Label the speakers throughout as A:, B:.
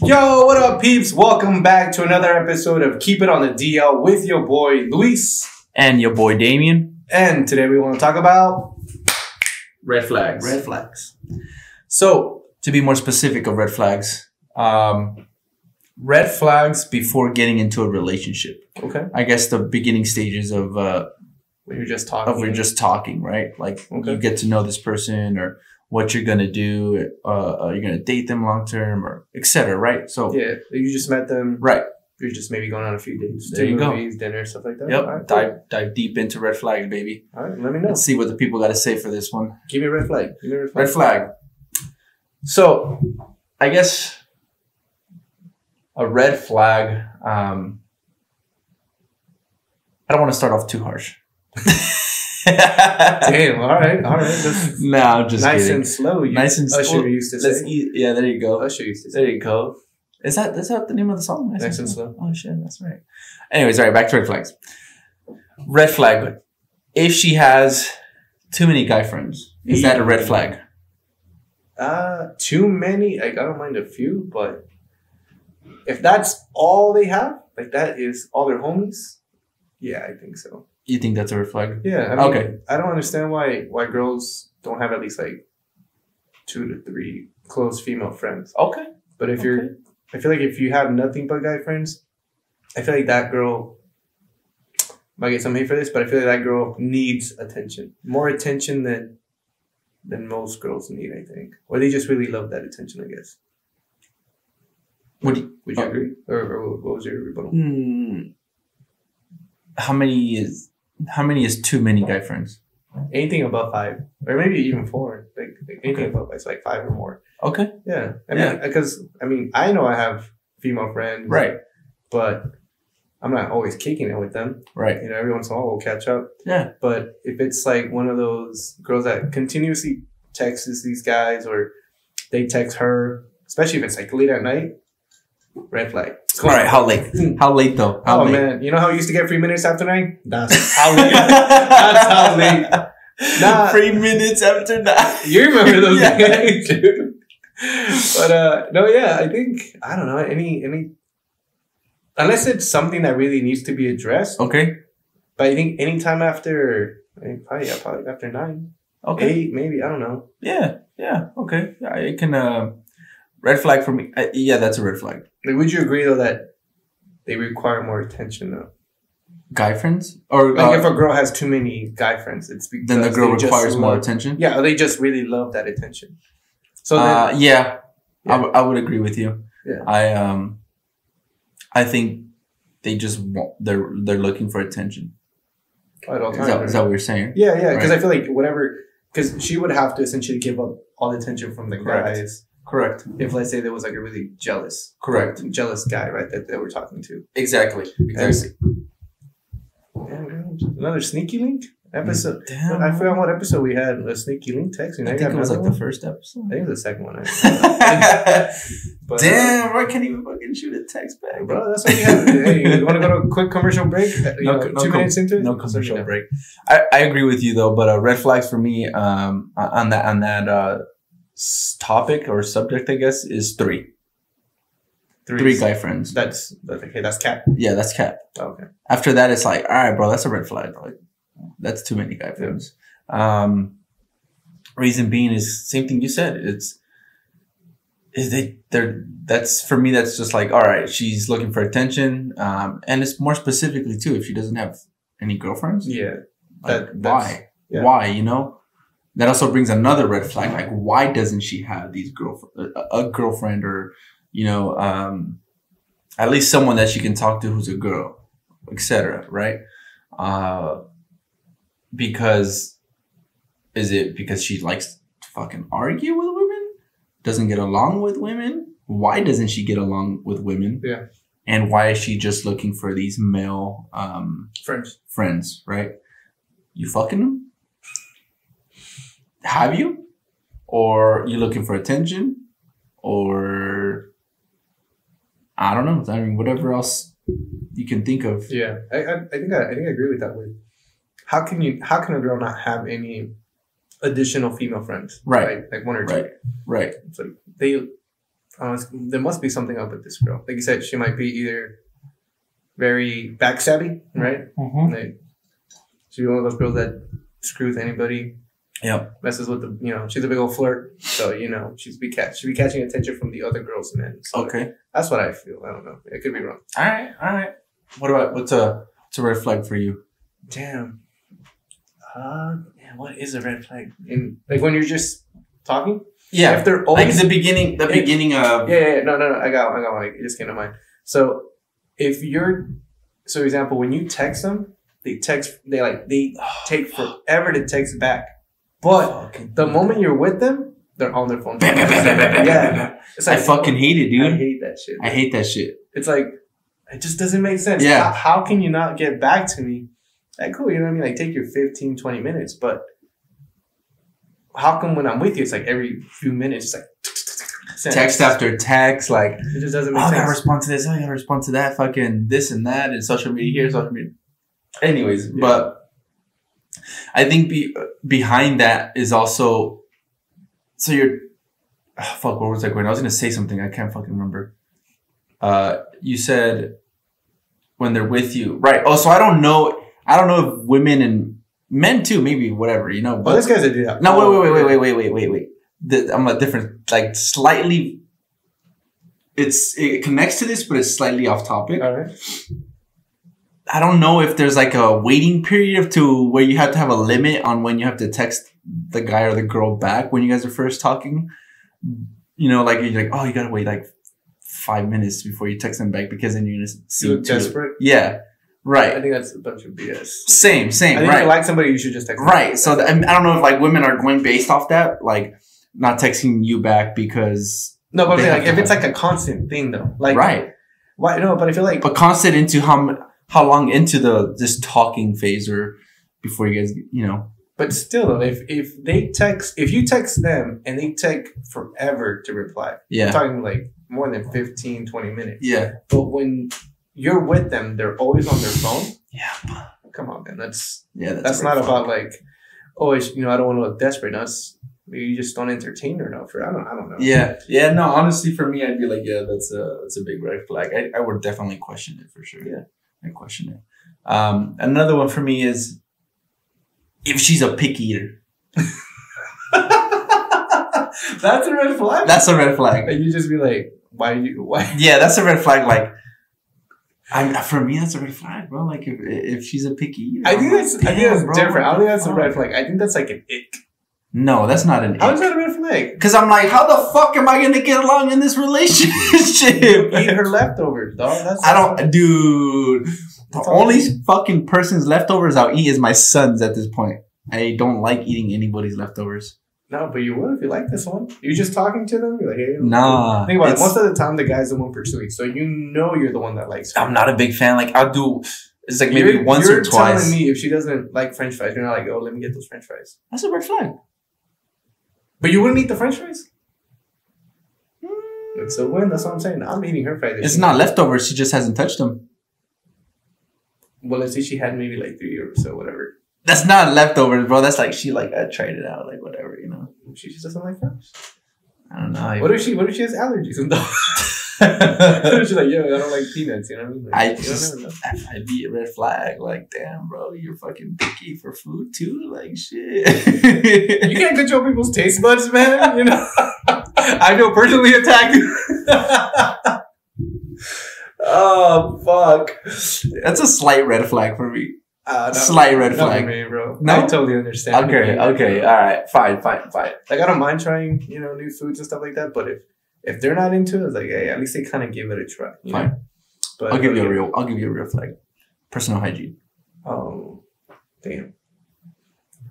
A: Yo, what up, peeps? Welcome back to another episode of Keep It on the DL with your boy Luis.
B: And your boy Damien.
A: And today we want to talk about
B: Red flags.
A: red flags.
B: So, to be more specific of red flags, um, red flags before getting into a relationship.
A: Okay.
B: I guess the beginning stages of uh,
A: When you're just talking.
B: of we're just talking, right? Like
A: Okay.
B: you get to know this person or what you're gonna do. Uh, are you gonna date them long term or etc. Right? So,
A: Yeah, you just met them.
B: right.
A: You're just maybe going on a few dates.
B: There you go.
A: movies, dinner, stuff like that.
B: Yep.
A: Right, cool.
B: dive dive deep into red flags, baby.
A: All right, let me know.
B: Let's see what the people got to say for this one.
A: Give me a red flag. Give me a red flag.
B: Red flag. So, I guess a red flag. Um, I don't want to start off too harsh.
A: Damn. All right. All right. That's
B: no, I'm just
A: nice
B: kidding.
A: and slow. You,
B: Nice and
A: Usher
B: slow.
A: used to
B: Let's
A: say.
B: eat. Yeah, there you go.
A: Usher used to say.
B: There you go. Is that is that the name of the song?
A: Nice and slow.
B: Oh shit, that's right. Anyways, all right, back to red flags. Red flag. If she has too many guy friends, is that a red flag?
A: Uh, too many. Like I don't mind a few, but if that's all they have, like that is all their homies. Yeah, I think so.
B: You think that's a red flag?
A: Yeah. I mean,
B: Okay.
A: I don't understand why why girls don't have at least like two to three close female friends.
B: Okay.
A: But if you're, I feel like if you have nothing but guy friends, I feel like that girl might get some hate for this, but I feel like that girl needs attention, more attention than than most girls need. I think, or they just really love that attention. I guess.
B: Would you,
A: Would you
B: Oh.
A: agree, or, or what was your rebuttal?
B: Hmm. How many is how many is too many guy friends?
A: Anything above five, or maybe even four, like, like anything
B: Okay.
A: above it's like five or more.
B: Okay.
A: Yeah, I
B: Yeah.
A: mean, because I mean, I know I have female friends,
B: Right.
A: But I'm not always kicking it with them.
B: Right.
A: You know, every once in a while we'll catch up.
B: Yeah.
A: But if it's like one of those girls that continuously texts these guys or they text her, especially if it's like late at night, red flag.
B: All right. How late? How late though? How
A: oh
B: late?
A: man, you know how you used to get three minutes after nine? That's how late. That's how late. Nah.
B: Three minutes after nine.
A: You remember those
B: Yeah.
A: days, dude. But uh no, yeah, I think I don't know any any unless it's something that really needs to be addressed.
B: Okay.
A: But I think anytime after I mean, probably yeah, probably after nine,
B: Okay.
A: eight, maybe I don't know.
B: Yeah. Yeah. Okay. Yeah, it can. Uh, red flag for me. Uh, yeah, that's a red flag.
A: Like, would you agree though that they require more attention though?
B: Guy friends, or
A: Like
B: uh,
A: if a girl has too many guy friends, it's because
B: then the girl
A: they
B: requires more
A: love-
B: attention.
A: Yeah, or they just really love that attention. So then,
B: uh, yeah, I
A: Yeah.
B: w- I would agree with you.
A: Yeah.
B: I um, I think they just want they're they're looking for attention.
A: at all
B: Is
A: times,
B: that, is that what you're saying?
A: Yeah, yeah, because
B: Right.
A: I feel like whatever, because she would have to essentially give up all the attention from the
B: Correct.
A: guys.
B: Correct.
A: If let's say there was like a really jealous,
B: Correct.
A: jealous guy, right, that they were talking to.
B: Exactly. Exactly.
A: Damn, another sneaky link episode.
B: Damn.
A: I forgot what episode we had a sneaky link text. You know,
B: I think it was like
A: another
B: the
A: one?
B: first episode.
A: I think it was the second one. I- but, uh,
B: Damn, I can't even fucking shoot a text back,
A: bro, that's what we have. hey, you want to go to a quick commercial break? Uh, You
B: No
A: know,
B: no
A: two
B: com-
A: minutes into it.
B: No commercial break. I, I agree with you though, but uh, red flags for me um, on that on that uh, topic or subject, I guess, is three.
A: Three,
B: Three guy friends.
A: That's, that's okay. That's cat.
B: Yeah, that's cap.
A: Okay.
B: After that, it's like, all right, bro, that's a red flag. Like, that's too many guy friends. Um, reason being is same thing you said. It's is they they're that's for me. That's just like, all right, she's looking for attention, um, and it's more specifically too if she doesn't have any girlfriends.
A: Yeah.
B: Like,
A: That-
B: why?
A: yeah.
B: Why? You know, that also brings another red flag. Like, why doesn't she have these girlfriend, a, a girlfriend, or you know, um, at least someone that she can talk to who's a girl, etc. Right? Uh, because is it because she likes to fucking argue with women? Doesn't get along with women? Why doesn't she get along with women?
A: Yeah.
B: And why is she just looking for these male um,
A: Friends.
B: friends, right? You fucking them? Have you? Or you're looking for attention? Or I don't know. I mean, whatever else you can think of.
A: Yeah, I, I, I think I, I think I agree with that. With how can you how can a girl not have any additional female friends?
B: Right.
A: like one or two.
B: Right. Right.
A: It's like they uh, there must be something up with this girl. Like you said, she might be either very backstabby, right?
B: Mm-hmm.
A: Like she's one of those girls that screws anybody.
B: Yep.
A: Messes with the, you know, she's a big old flirt. So you know, she's be catch, she be catching attention from the other girls' men. So
B: Okay.
A: that's what I feel. I don't know. It could be wrong.
B: All right. All right. What about what's a what's a red flag for you?
A: Damn. Uh, man, what is a red flag? In like when you're just talking.
B: Yeah.
A: If they're
B: Like
A: always
B: the beginning, the beginning of
A: Yeah, yeah, yeah. no, no, no. I got, I got one. It just came to mind. So, if you're, so for example, when you text them, they text, they like, they take forever to text back. But
B: Fucking-
A: the moment you're with them, they're on their phone.
B: Bam, bam, bam,
A: yeah, it's
B: I fucking hate it, dude.
A: I hate that shit.
B: I hate that shit.
A: It's like it just doesn't make sense.
B: Yeah.
A: How, how can you not get back to me? Like, cool, you know what I mean? Like, take your 15, 20 minutes, but how come when I'm with you, it's like every few minutes, it's like send.
B: Text after text, like
A: It just doesn't
B: oh,
A: make
B: I gotta respond to this. I gotta respond to that. Fucking this and that, and social media here, social media. Anyways, but I think be, behind that is also so you're ah, fuck. What was I going? I was gonna say something. I can't fucking remember. Uh, you said when they're with you, right? Oh, so I don't know. I don't know if women and men too, maybe whatever. You know,
A: Oh,
B: but
A: this guy's a dude.
B: no, wait, wait, wait, wait, wait, wait, wait, wait. The, I'm a different, like slightly. It's it connects to this, but it's slightly off topic.
A: All right.
B: I don't know if there's like a waiting period of to where you have to have a limit on when you have to text the guy or the girl back when you guys are first talking. You know, like you're like, oh, you gotta wait like five minutes before you text them back because then you're gonna
A: You
B: seem
A: look
B: too.
A: desperate.
B: Yeah, Right.
A: I think that's a bunch of BS.
B: Same, same.
A: I think if you like somebody, you should just text. them.
B: Right. So th- I, mean, I don't know if like women are going based off that, like not texting you back because
A: No, but saying,
B: have
A: like if it's like a constant thing though, like
B: right,
A: why? No, but I feel like
B: but constant into how how long into the this talking phase or before you guys, you know,
A: But still, if if they text, if you text them and they take forever to reply,
B: yeah,
A: I'm talking like more than 15, 20 minutes.
B: yeah,
A: But when you're with them, they're always on their phone.
B: yeah,
A: Come on, man. That's
B: yeah.
A: that's,
B: a
A: not
B: red
A: about like, oh, it's, you know, I don't want to look desperate. That's you just don't entertain her enough. Or I don't, I don't know.
B: Yeah, yeah. No, honestly, for me, I'd be like, yeah, that's a that's a big red flag. I, I would definitely question it for sure.
A: Yeah.
B: I question it. Um, another one for me is if she's a picky eater.
A: that's a red flag.
B: That's a red flag.
A: and you just be like, why you why?
B: Yeah, that's a red flag. Like, I for me, that's a red flag, bro. Like, if if she's a picky eater,
A: I think
B: I'm
A: that's
B: like,
A: I think that's
B: bro,
A: different. I don't think that's a red flag. I think that's like an ick.
B: No, that's not an.
A: How is that a red flag?
B: Because I'm like, how the fuck am I gonna get along in this relationship?
A: Eat her leftovers, dog. That's
B: I don't, dude. The only fucking person's leftovers I'll eat is my son's at this point. I don't like eating anybody's leftovers.
A: No, but you would if you like this one. You're just talking to them. You're like, hey.
B: Nah,
A: Think about it. Most of the time, the guy's the one pursuing, so you know you're the one that likes. her.
B: I'm not a big fan. Like I'll do, it's like maybe
A: You're-
B: once
A: you're
B: or twice.
A: telling me if she doesn't like French fries, you're not like, oh, let me get those French fries.
B: That's a red flag.
A: But you wouldn't eat the French fries. Hmm. It's a win. That's what I'm saying. I'm eating her fries.
B: It's not leftovers. She just hasn't touched them.
A: Well, let's say she had maybe like three or so, whatever.
B: That's not leftovers, bro. That's like she like I tried it out, like whatever, you know.
A: She just doesn't like fries.
B: I don't know.
A: What if she? What if she has allergies and what if she's like, yo, I don't like peanuts. You know what I mean? Like,
B: I just. I'd be a red flag. Like, damn, bro, you're fucking picky for food too. Like, shit.
A: You can't control people's taste buds, man. You know, I feel personally attacked. oh fuck!
B: That's a slight red flag for me.
A: Uh, no,
B: Slight red flag.
A: me, bro.
B: No?
A: I totally understand.
B: Okay, okay, all right, fine, fine, fine.
A: Like I don't mind trying, you know, new foods and stuff like that. But if if they're not into it, it's like, hey, at least they kind of give it a try. You know?
B: Fine.
A: But
B: I'll give you a real. I'll give you a real flag. Personal hygiene.
A: Oh, damn.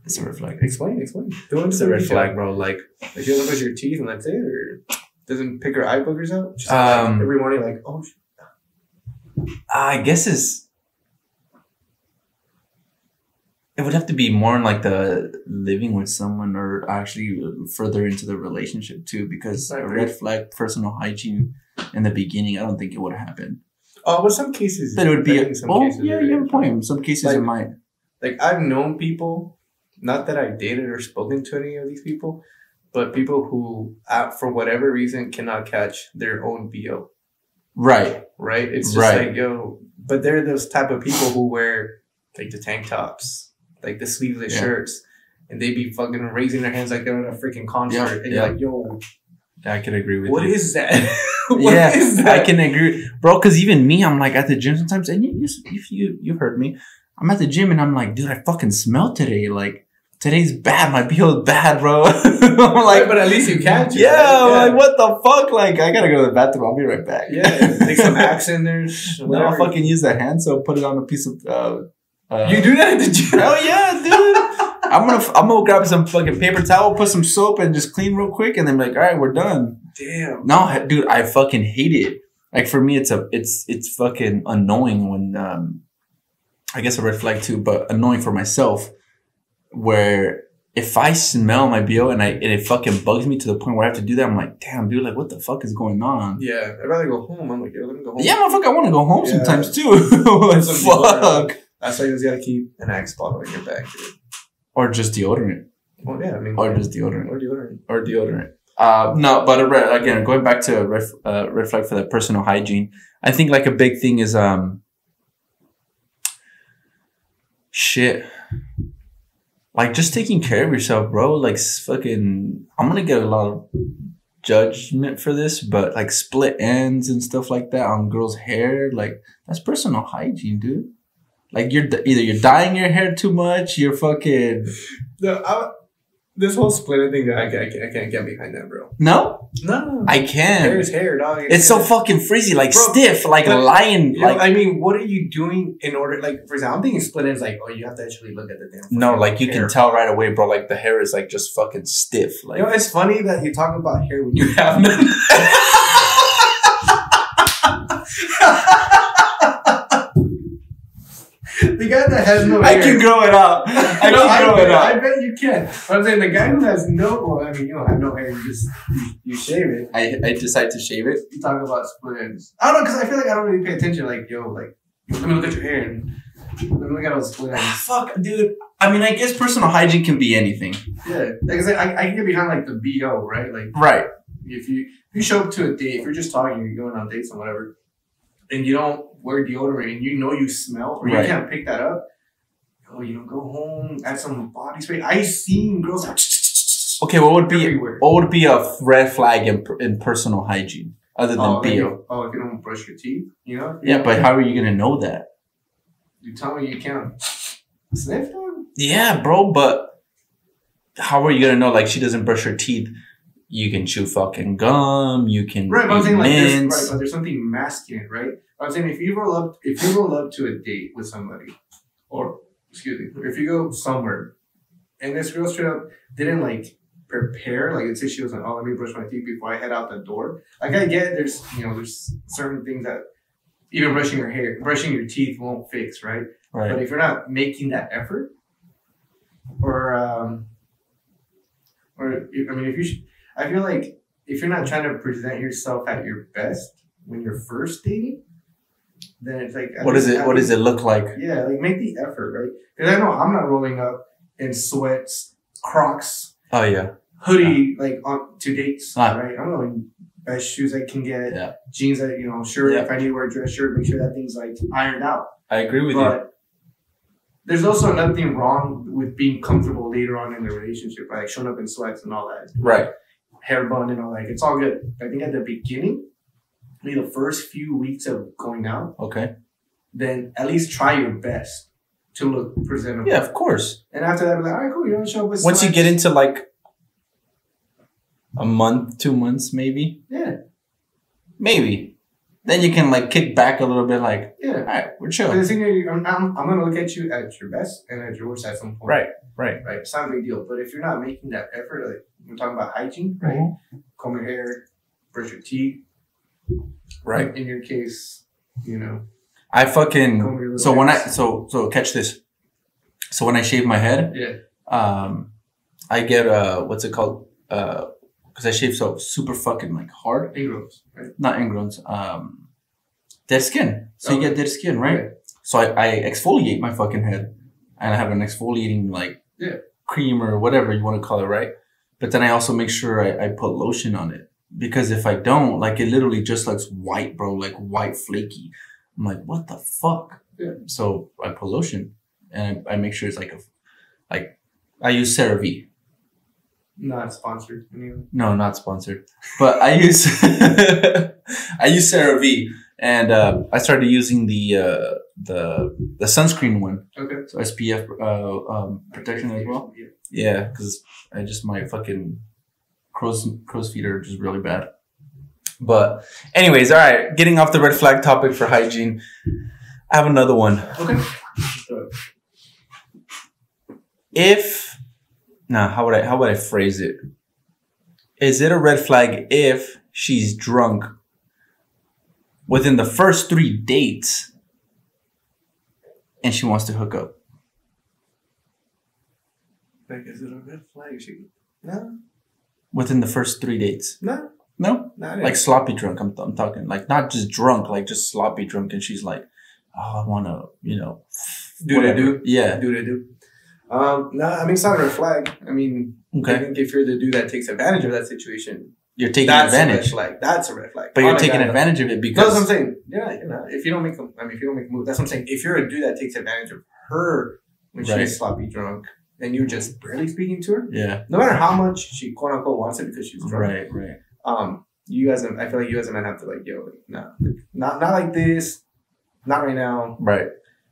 B: It's a red flag.
A: Explain, explain. Into
B: It's a red flag, bro. Like,
A: if she doesn't brush your teeth and that's it, or doesn't pick her eye boogers out.
B: Um,
A: like, every morning, like, oh,
B: I guess is. It would have to be more in like the living with someone or actually further into the relationship too, because
A: I
B: a red flag personal hygiene in the beginning, I don't think it would happen.
A: oh, but some cases,
B: But it would be.
A: some
B: Oh,
A: cases
B: yeah, you have a point. In some cases,
A: Like-
B: it might.
A: Like I've known people, not that I've dated or spoken to any of these people, but people who, uh, for whatever reason, cannot catch their own bo.
B: Right.
A: Right? It's just
B: Right.
A: like yo, but they're those type of people who wear like the tank tops, like the sleeveless
B: Yeah.
A: shirts, and they be fucking raising their hands like they're at a freaking concert,
B: Yeah,
A: and
B: yeah.
A: you're like, yo,
B: I can agree with
A: what
B: you.
A: is that? What
B: yeah,
A: is
B: I can agree, bro. Because even me, I'm like at the gym sometimes, and you, you, you, you've heard me, I'm at the gym and I'm like, dude, I fucking smell today. Like today's bad. My BO is bad, bro. I'm
A: Like,
B: like,
A: but at least you catch it.
B: yeah,
A: right?
B: I'm like what the fuck? Like I gotta go to the bathroom. I'll be right back.
A: yeah, take some axe in there.
B: No, I'll fucking use the hand soap, put it on a piece of. Uh, uh,
A: you do that at the gym?
B: Hell yeah, dude. I'm gonna I'm gonna grab some fucking paper towel, put some soap, and just clean real quick, and then be like, all right, we're done.
A: Damn.
B: No, dude, I fucking hate it. Like for me, it's a it's it's fucking annoying when um, I guess a red flag too, but annoying for myself, where if I smell my bo and I and it fucking bugs me to the point where I have to do that, I'm like, damn, dude, like what the fuck is going on?
A: Yeah, I'd rather go home. I'm like, yo, let me go home.
B: Yeah, motherfucker, I want to go home
A: Yeah.
B: sometimes too. like,
A: Some people are-
B: fuck.
A: That's why you just gotta keep an axe bottle in your bag, dude.
B: Or just deodorant.
A: Well, yeah, I mean,
B: Or just deodorant.
A: or deodorant.
B: or deodorant. Uh, no, but red, again, going back to a red, uh, red flag for that personal hygiene, I think like a big thing is um, shit, like just taking care of yourself, bro. Like fucking, I'm gonna get a lot of judgment for this, but like split ends and stuff like that on girls' hair, like that's personal hygiene, dude. Like you're either you're dyeing your hair too much, you're fucking
A: No, I, this whole splitter thing, I, I, can't- I can't get behind that, bro.
B: no,
A: No,
B: I can.
A: hair is hair, dog.
B: It's so fucking frizzy, like
A: Bro,
B: stiff, like
A: but-
B: lion.
A: You know,
B: Like
A: I mean, what are you doing in order? Like, for example, I'm thinking split ends. Like, oh, you have to actually look at the damn.
B: no, like you
A: hair.
B: can tell right away, bro. Like the hair is like just fucking stiff. Like
A: You know, it's funny that you talk about hair when you have none. the guy that has no hair.
B: I can grow it out. I
A: No,
B: can grow
A: bet,
B: it out.
A: I bet you can. But I'm saying the guy who has no, well, I mean, you don't have no hair. You just you, shave it.
B: I, I decide to shave it.
A: You talk about split ends. I don't know because I feel like I don't really pay attention. Like, yo, like let me look at your hair and let me look at those split ends.
B: Ah, fuck, dude. I mean, I guess personal hygiene can be anything.
A: Yeah, like I said, I, I can get behind like the bo, right? Like
B: Right.
A: if you if you show up to a date, if you're just talking, you're going on dates and whatever, and you don't wear deodorant and you know you smell or you
B: Right.
A: can't pick that up, oh, you know, go home, add some body spray. I seen girls like
B: Okay, what would be
A: everywhere.
B: what would be a red flag in, in personal hygiene other than
A: Oh, maybe- oh, if you don't brush your teeth, you know?
B: Yeah, but how are you gonna know that?
A: You tell me you can't sniff them?
B: Yeah, bro. But how are you gonna know? Like she doesn't brush her teeth. You can chew fucking gum. You can
A: Right, but I'm saying like there's, right, but there's something masculine, right? I'm saying if you roll up, if you roll up to a date with somebody, or excuse me, if you go somewhere, and this girl straight up didn't like prepare, like let's say she was like, oh, let me brush my teeth before I head out the door. Like I get there's you know there's certain things that even brushing your hair, brushing your teeth won't fix, right?
B: right.
A: But if you're not making that effort, or um, or if- I mean, if you, sh- I feel like if you're not trying to present yourself at your best when you're first dating, then it's like at
B: What does it What does it look like?
A: Yeah, like make the effort, right? Because I know I'm not rolling up in sweats, Crocs,
B: Oh yeah.
A: hoodie, like on to dates,
B: Ah.
A: right? I'm going best shoes I can get,
B: Yeah.
A: jeans that you know, shirt.
B: Yeah.
A: If I need to wear a dress shirt, make sure that thing's like ironed out.
B: I agree with you.
A: But there's also nothing wrong with being comfortable later on in the relationship, like showing up in sweats and all that,
B: Right.
A: Hair bun and all that. It's all good. I think at the beginning, maybe the first few weeks of going out,
B: Okay.
A: then at least try your best to look presentable.
B: Yeah, of course.
A: And after that, be like, all right, cool. You don't show up
B: Once you get into like a month, two months, maybe,
A: yeah,
B: maybe, then you can like kick back a little bit. Like,
A: yeah.
B: all right, we're
A: But
B: chill.
A: the thing is, I'm, I'm, I'm gonna look at you at your best and at your worst at some point.
B: Right. Right.
A: Right. It's not a big deal. But if you're not making that effort, like we're talking about hygiene, right?
B: Mm-hmm.
A: Comb your hair, brush your teeth.
B: Right.
A: In your case, you know.
B: I fucking so when I so so catch this. So when I shave my head,
A: Yeah.
B: um, I get uh what's it called? Uh, because I shave so super fucking like hard,
A: Ingrowns, right?
B: not ingrowns. Um, dead skin. So you get dead skin, right?
A: Yeah.
B: So I, I exfoliate my fucking head, and I have an exfoliating like
A: Yeah.
B: cream or whatever you want to call it, right? But then I also make sure I, I put lotion on it because if I don't, like it literally just looks white, bro, like white flaky. I'm like, what the fuck?
A: Yeah.
B: So I put lotion and I, I make sure it's like a, like I use CeraVe.
A: Not sponsored. Anyway.
B: No, not sponsored, but I use I use CeraVe and uh, I started using the uh, the the sunscreen one,
A: Okay.
B: so SPF uh, um, protection as well.
A: Yeah.
B: Yeah, because I just my fucking crow's crow's feet are just really bad. But anyways, all right. Getting off the red flag topic for hygiene, I have another one.
A: Okay.
B: If now, how would I how would I phrase it? Is it a red flag if she's drunk within the first three dates and she wants to hook up?
A: Like, is it a red flag? She, no,
B: Within the first three dates?
A: no,
B: No?
A: not
B: like sloppy drunk. I'm, I'm talking like not just drunk, like just sloppy drunk, and she's like, "Oh, I want to, you know,
A: Do they
B: whatever."
A: do?
B: Yeah.
A: do they do? Um, no, I mean it's not a red flag. I mean, I think if you're the dude that takes advantage of that situation,
B: You're taking
A: that's
B: advantage,
A: flag. That's a red flag.
B: but you're
A: a
B: taking
A: guy,
B: advantage of it because
A: That's what I'm saying. Yeah, you know, if you don't make a, I mean, if you don't make a move, that's what I'm saying. If you're a dude that takes advantage of her when
B: Right.
A: she's sloppy drunk, and you're just barely speaking to her,
B: yeah,
A: no matter how much she quote unquote wants it because she's drunk,
B: right, right,
A: um, you as a, I feel like you as a man have to like, yo, like, no, not not like this, not right now.
B: right.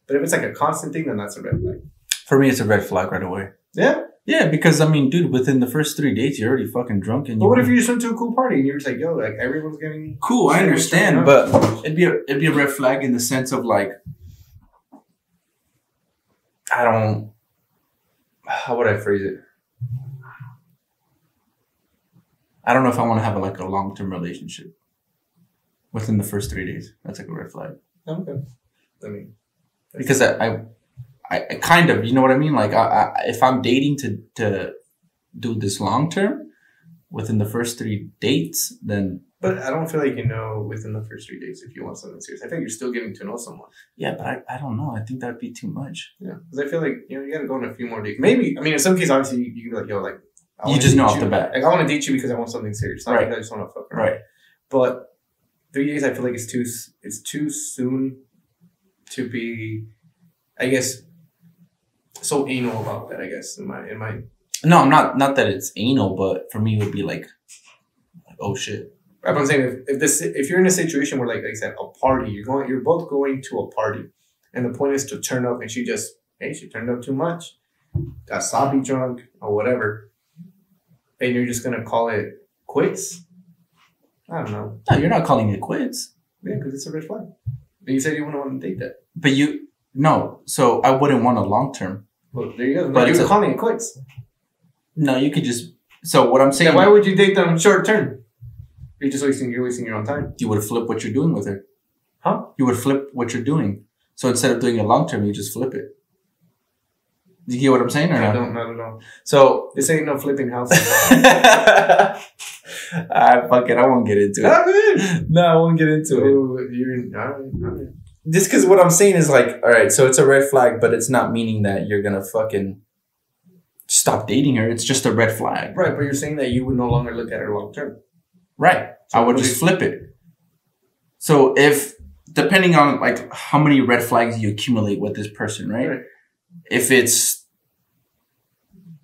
A: But if it's like a constant thing, then that's a red flag.
B: For me, it's a red flag right away.
A: Yeah.
B: Yeah, because I mean, dude, within the first three dates, you're already fucking drunk, and
A: But
B: you.
A: what if you just went to a cool party and you're just like, yo, like everyone's getting
B: Cool, I understand, but it'd be a, it'd be a red flag in the sense of like, I don't. How would I phrase it? I don't know if I want to have a, like a long term relationship within the first three days. That's like a red flag
A: okay. I mean,
B: because I, I, I I kind of, you know what I mean. Like, I, I if I'm dating to to do this long term within the first three dates, then
A: but I don't feel like you know within the first three days if you want something serious. I think you're still getting to know someone.
B: yeah. But I, I don't know. I think that'd be too much.
A: Yeah, because I feel like you know you got to go on a few more dates. Maybe I mean in some cases obviously you, you can be like yo like I
B: You just know off
A: you.
B: the bat.
A: Like I want to date you because I want something serious. Not
B: Right.
A: I just want to fuck around.
B: Right.
A: But three days I feel like it's too it's too soon to be, I guess, so anal about that. I guess in my in my
B: No, I'm not. Not that it's anal, but for me, it would be like, like oh shit.
A: Right, but I'm saying if, if this if you're in a situation where like, like I said a party you're going you're both going to a party and the point is to turn up and she just hey she turned up too much got sloppy drunk or whatever and you're just gonna call it quits I don't know
B: No, you're not calling it quits.
A: yeah because it's a red flag and you said you wouldn't want to date that
B: But you no. So I wouldn't want a long term.
A: Well there you go
B: But
A: you're
B: a-
A: calling it quits
B: No, you could just. So what I'm saying,
A: then why would you date them short term you're just wasting you're wasting your own time
B: you would flip what you're doing with her.
A: Huh?
B: You would flip what you're doing. So instead of doing it long term, you just flip it. You get what I'm saying or
A: I
B: not?
A: don't not at
B: So.
A: this ain't no flipping houses
B: I ah, fuck it. I won't get into it. Ah, no, I won't get into it.
A: so you're all right, all right.
B: Just because what I'm saying is like, all right, so it's a red flag, but it's not meaning that you're gonna fucking stop dating her. It's just a red flag,
A: Right, but you're saying that you would no longer look at her long term.
B: right?
A: So
B: I would just flip it. So if depending on like how many red flags you accumulate with this person, right?
A: Right.
B: If it's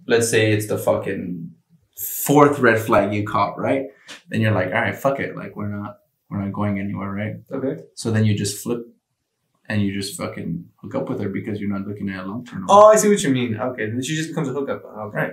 B: let's say it's the fucking fourth red flag you caught, right? Then you're like, all right, fuck it, like we're not we're not going anywhere, right?
A: Okay.
B: So then you just flip and you just fucking hook up with her because you're not looking at a long term.
A: Oh, I see what you mean. Okay, then she just becomes a hookup. Okay.
B: Right.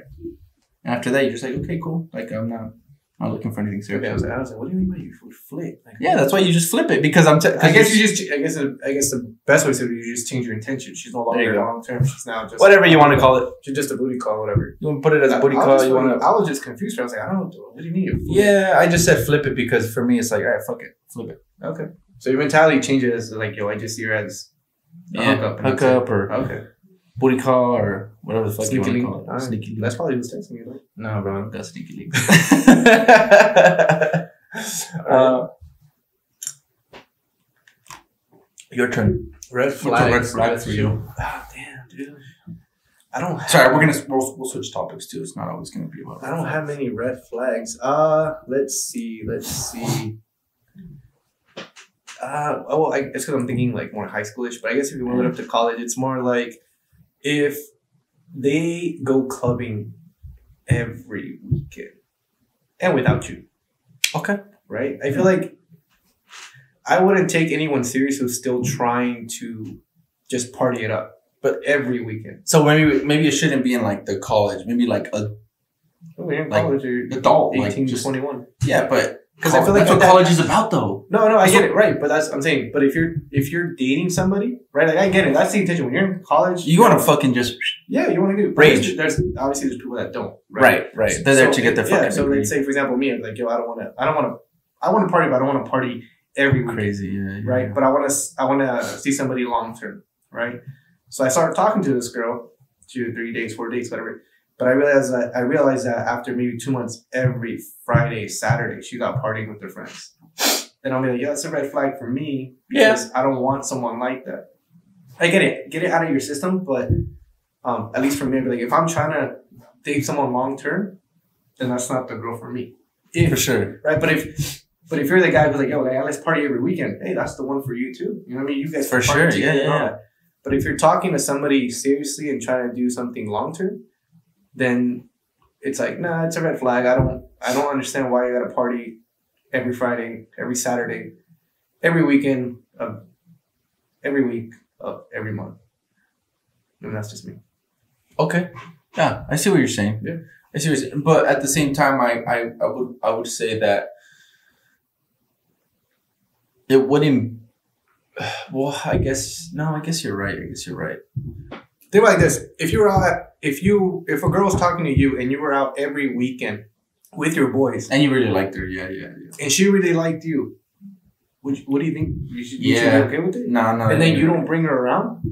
B: And after that, you're just like, okay, cool. Like I'm not, not looking for anything
A: Okay, I was
B: serious.
A: like, I was like, what do you mean by you flip? Like,
B: Yeah, that's why you just flip it because I'm. T-
A: I guess you just. I guess. I guess the best way to do it, you just change your intention. She's no longer long term. She's now just
B: whatever you want to call it.
A: She's just a booty call, whatever.
B: You want to put it as a booty
A: I,
B: call.
A: was
B: You want to.
A: I was just confused. I was like, I don't know. What do you mean?
B: Yeah, I just said flip it because for me it's like, all right, fuck it, flip it.
A: Okay. So your mentality changes. Like, yo, I just see her as a
B: Yeah,
A: hookup. and
B: hook up or
A: Okay.
B: booty call or whatever the fuck
A: Sneaky
B: you want to call it. Sneaky link.
A: That's probably who's texting you. Though.
B: no, bro, I don't got sneaky links.
A: Uh,
B: Your turn.
A: red
B: What's a red flag for you?
A: Ah, damn, dude. I don't. Have,
B: Sorry, we're gonna we'll, we'll switch topics too. It's not always gonna be about.
A: I don't have many red flags. Uh, let's see. Let's see. Uh, oh, well, I guess because I'm thinking like more high schoolish, but I guess if you move it up to college, it's more like if they go clubbing every weekend and without you,
B: Okay.
A: right? I feel like I wouldn't take anyone serious who's still trying to just party it up, but every weekend.
B: So maybe maybe it shouldn't be in like the college. Maybe like a
A: Oh, in
B: Like,
A: college,
B: adult,
A: 18
B: like
A: to
B: just
A: 21.
B: yeah, but
A: 'Cause I feel oh, like
B: that's what
A: that-
B: college is about, though.
A: No, no, I
B: So-
A: get it, right? But that's I'm saying. But if you're if you're dating somebody, right? Like I get it. That's the intention. When you're in college,
B: You want to fucking just
A: yeah, you want to do.
B: Rage.
A: There's, there's obviously there's people that don't.
B: right, right. They're there to get their
A: yeah.
B: fucking
A: So
B: degree.
A: let's say for example, me, I'm like yo, I don't want to. I don't want to. I want to party, but I don't want to party every
B: crazy, yeah, yeah,
A: right? But I want to. I want to see somebody long term, right? So I started talking to this girl, two, three days, four days, whatever. But I realized that I realized that after maybe two months, every Friday, Saturday, she got partying with her friends. Then I'll be like, yeah, that's a red flag for me
B: Yeah.
A: because I don't want someone like that. I get it, get it out of your system, but um, at least for me, like, if I'm trying to date someone long term, then that's not the girl for me. If,
B: for sure.
A: right? But if but if you're the guy who's like, yo, like, let's party every weekend, hey, that's the one for you too. You know what I mean? You guys
B: For sure,
A: together
B: yeah, yeah.
A: But if you're talking to somebody seriously and trying to do something long term, then it's like, nah, it's a red flag. I don't I don't understand why you got a party every Friday, every Saturday, every weekend of every week of every month. And that's just me.
B: Okay. Yeah, I see what you're saying.
A: Yeah.
B: I see what you're saying. But at the same time, I, I, I would I would say that it wouldn't. Well, I guess no. I guess you're right. I guess you're right.
A: Think like this: if you were out, if you, if a girl's talking to you and you were out every weekend with your boys,
B: And you really liked her. Yeah, yeah, yeah.
A: and she really liked you, would you, what do you think? You should, you should
B: Yeah.
A: be okay with it?
B: No, no.
A: and then
B: right.
A: don't bring her around.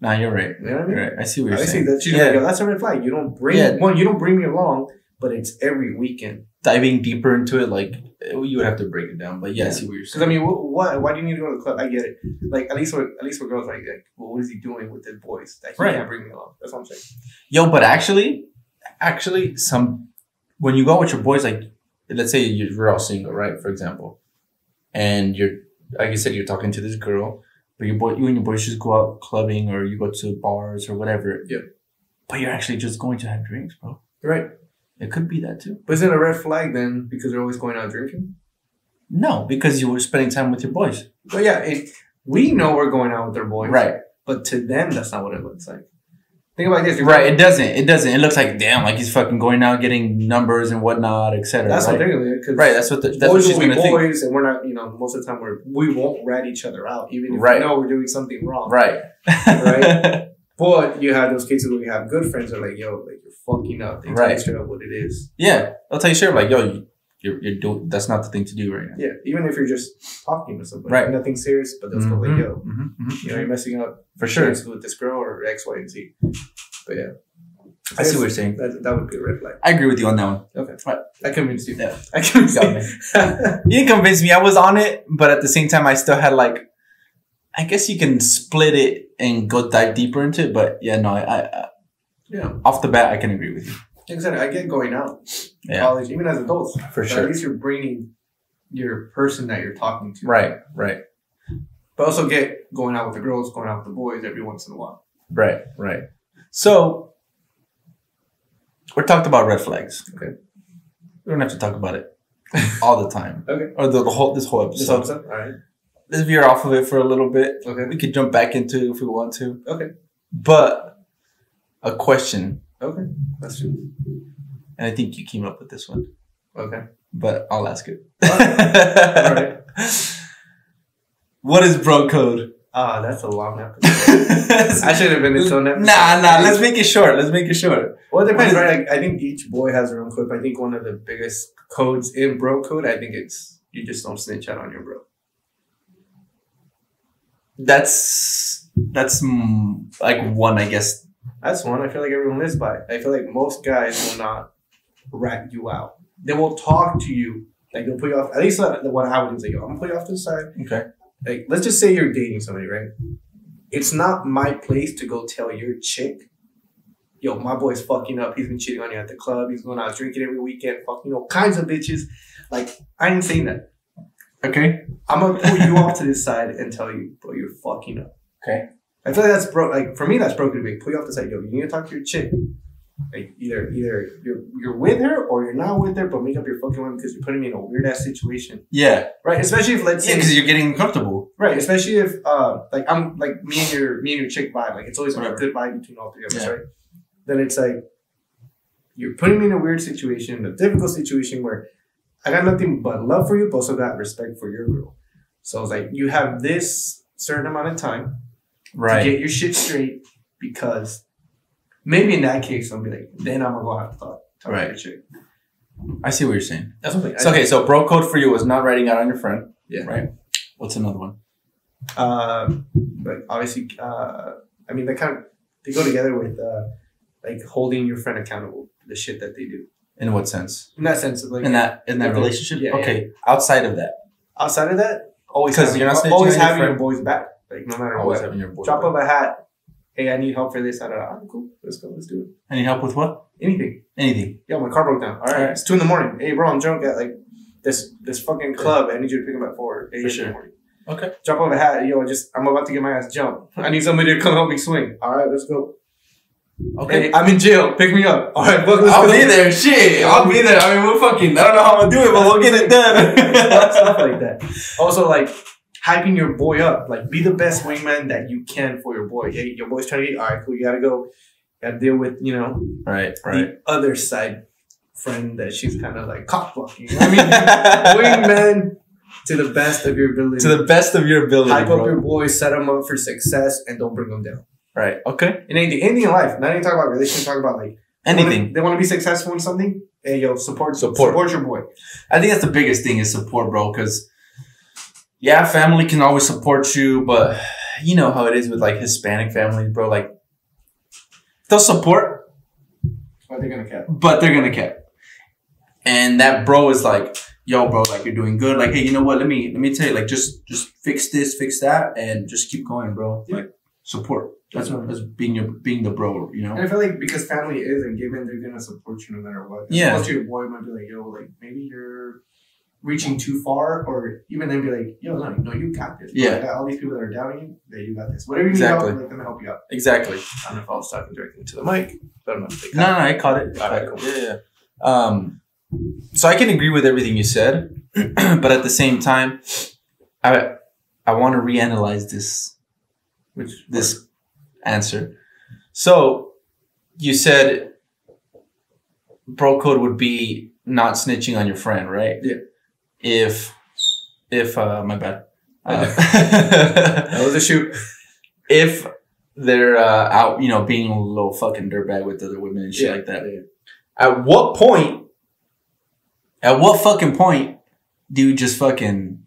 B: No, you're right.
A: You know what I mean?
B: You're right. I see what
A: I
B: you're
A: see
B: saying.
A: that she's
B: yeah.
A: like, that's a red flag. You don't bring
B: Yeah.
A: one. You don't bring me along, but it's every weekend.
B: Diving deeper into it, like eh, you would have to break it down. But yeah, I see what you're saying. Because.
A: I mean, what, what? Why do you need to go to the club? I get it. Like at least, with, at least with girls, like, like, well, what is he doing with his boys that he
B: Right.
A: can't bring me along? That's what I'm saying.
B: Yo, but actually, actually, some when you go out with your boys, like let's say you're all single, right? For example, and you're like you said, you're talking to this girl, but your boy, you and your boys just go out clubbing or you go to bars or whatever.
A: Yeah.
B: But you're actually just going to have drinks, bro.
A: Right.
B: It could be that too.
A: But is it a red flag then because they're always going out drinking?
B: No, because you were spending time with your boys.
A: But yeah, it, we know we're going out with their boys,
B: Right.
A: But to them, that's not what it looks like. Think about this.
B: Right. It doesn't. It doesn't. It looks like damn, like he's fucking going out getting numbers and whatnot, etc.
A: That's
B: right?
A: what they're gonna do. 'cause
B: Right. That's what the, that's what
A: boys
B: she's gonna think.
A: boys, and we're not. You know, most of the time we're we won't rat each other out, even if
B: Right.
A: we know we're doing something wrong.
B: Right.
A: Right. But you have those cases where you have good friends that are like, yo, like you're fucking up. They tell you
B: Right.
A: straight up what it is.
B: Yeah, I'll tell you straight, up, like, yo, you- you're, you're doing, that's not the thing to do right now.
A: Yeah, even if you're just talking to somebody,
B: Right.
A: Nothing serious, but they'll still like, yo,
B: Mhm, mhm,
A: you know, you're messing up
B: For sure.
A: with this girl or X, Y, and Z. But yeah,
B: I see what you're saying.
A: That, that would be a red flag.
B: I agree with you on that one.
A: Okay,
B: Right.
A: I convinced you.
B: Yeah.
A: I convinced you.
B: You didn't convince me. I was on it, but at the same time, I still had like, I guess you can split it and go dive deeper into it. But yeah, no, I, I, I
A: yeah,
B: off the bat, I can agree with you.
A: like I get going out,
B: Yeah,
A: college, even as adults.
B: for sure.
A: At least you're bringing your person that you're talking to.
B: Right, right,
A: But also get going out with the girls, going out with the boys every once in a while.
B: right, right. So we're talked about red flags.
A: Okay.
B: We don't have to talk about it all the time.
A: Okay.
B: Or the, the whole this whole
A: Just
B: episode.
A: All right.
B: Let's veer off of it for a little bit.
A: Okay.
B: We could jump back into it if we want to.
A: Okay.
B: But a question,
A: Okay. Question.
B: and I think you came up with this one,
A: Okay.
B: but I'll ask it.
A: All right.
B: What is bro code?
A: Ah, that's a long episode. I should have been its own episode.
B: Nah, nah. Let's make it short. Let's make it short.
A: Well, it depends, right? Like, I think each boy has their own code. But I think one of the biggest codes in bro code, I think it's you just don't snitch out on your bro.
B: That's that's mm, like one, I guess.
A: That's one I feel like everyone lives by. I feel like most guys will not rat you out. They will talk to you. Like they'll put you off. At least uh, the one I would do is like, yo, I'm gonna put you off to the side.
B: Okay.
A: Like, let's just say you're dating somebody, right? It's not my place to go tell your chick yo, my boy's fucking up. He's been cheating on you at the club. He's going out drinking every weekend, fucking all kinds of bitches. Like, I ain't saying that.
B: Okay.
A: I'm gonna pull you off to this side and tell you, bro, you're fucking up.
B: Okay.
A: I feel like that's broke. Like for me, that's broken to big. Pull you off the side, yo. You need to talk to your chick. Like either either you're you're with her or you're not with her, but make up your fucking mind because you're putting me in a weird ass situation,
B: Yeah.
A: right? Especially if let's
B: Yeah,
A: say
B: because you're getting uncomfortable.
A: right, especially if uh like I'm like me and your me and your chick vibe, like it's always a good vibe between all three of us,
B: Yeah.
A: right? Then it's like you're putting me in a weird situation, a difficult situation where I got nothing but love for you, but also got respect for your girl. So it's like you have this certain amount of time to get your shit straight because maybe in that case I'll be like, then I'm gonna go have to talk, talk
B: Right.
A: chick.
B: I see what you're saying.
A: That's something.
B: So, okay, so bro code for you was not writing out on your friend.
A: Yeah.
B: Right. What's another one?
A: Uh, but obviously, uh, I mean, they kind of they go together with uh, like holding your friend accountable the shit that they do.
B: In what sense?
A: In that sense, of like
B: In that in that relationship?
A: yeah,
B: okay. Outside of that.
A: outside of that, always
B: 'Cause
A: having,
B: you're not
A: always
B: on your
A: having your boys back, like no matter
B: Always
A: what.
B: having your boy.
A: Drop up a hat. Hey, I need help for this. Da, da, da. Cool. Let's go. Let's do it.
B: Any help with what?
A: Anything.
B: Anything.
A: Yo, my car broke down. All right,
B: Alright.
A: it's two in the morning. Hey, bro, I'm drunk at like this this fucking club. I need you to pick him up at four. eight in
B: sure.
A: the morning.
B: Okay.
A: Drop off a hat. Yo, just I'm about to get my ass jumped. I need somebody to come help me swing. All right, let's go.
B: Okay.
A: Hey, I'm in jail. Pick me up. All right, fuck,
B: I'll be there. Shit. I'll be there. I mean, we're fucking. I don't know how I'm gonna do it, but we'll get it done.
A: Stuff like that. Also, like hyping your boy up. Like, be the best wingman that you can for your boy. Hey, your boy's trying to eat. All right, cool. You gotta go. Gotta deal with you know
B: right.
A: the other side friend that she's kind of like cock blocking. I mean, wingman to the best of your ability.
B: To the best of your ability,
A: hype
B: bro.
A: up your boys, set them up for success, and don't bring them down.
B: Right. Okay.
A: In anything, anything in life, not even talk about relationship, talk about like
B: Anything.
A: They want to be successful in something. Hey, yo, support,
B: Support.
A: support your boy.
B: I think that's the biggest thing is support, bro. Because yeah, family can always support you, but you know how it is with like Hispanic families, bro. Like they'll support,
A: What are they gonna care?
B: but they're gonna care. And that bro is like, yo, bro, like you're doing good. Like, hey, you know what? Let me let me tell you, like, just just fix this, fix that, and just keep going, bro. Like support. That's what that's being your being the bro, you know.
A: And I feel like because family is and given, they're gonna support you no matter what.
B: Yeah.
A: Of your boy might be like, yo, like maybe you're reaching too far, or even then be like, yo, no, no, you got this.
B: Yeah.
A: Got all these people that are doubting you, that you got this. Whatever you
B: Exactly.
A: need help, let them help you out.
B: Exactly.
A: I don't know if I was talking directly to the mic. but I don't know if they
B: No, no, I caught it.
A: Alright, cool.
B: Yeah, yeah. Um, so I can agree with everything you said, but at the same time, I I want to reanalyze this.
A: Which
B: this answer. So you said bro code would be not snitching on your friend, right?
A: Yeah.
B: If if uh my bad. Uh,
A: that was a shoot.
B: if they're uh, out, you know, being a little fucking dirtbag with other women and shit
A: Yeah.
B: like that. At what point? At what fucking point do you just fucking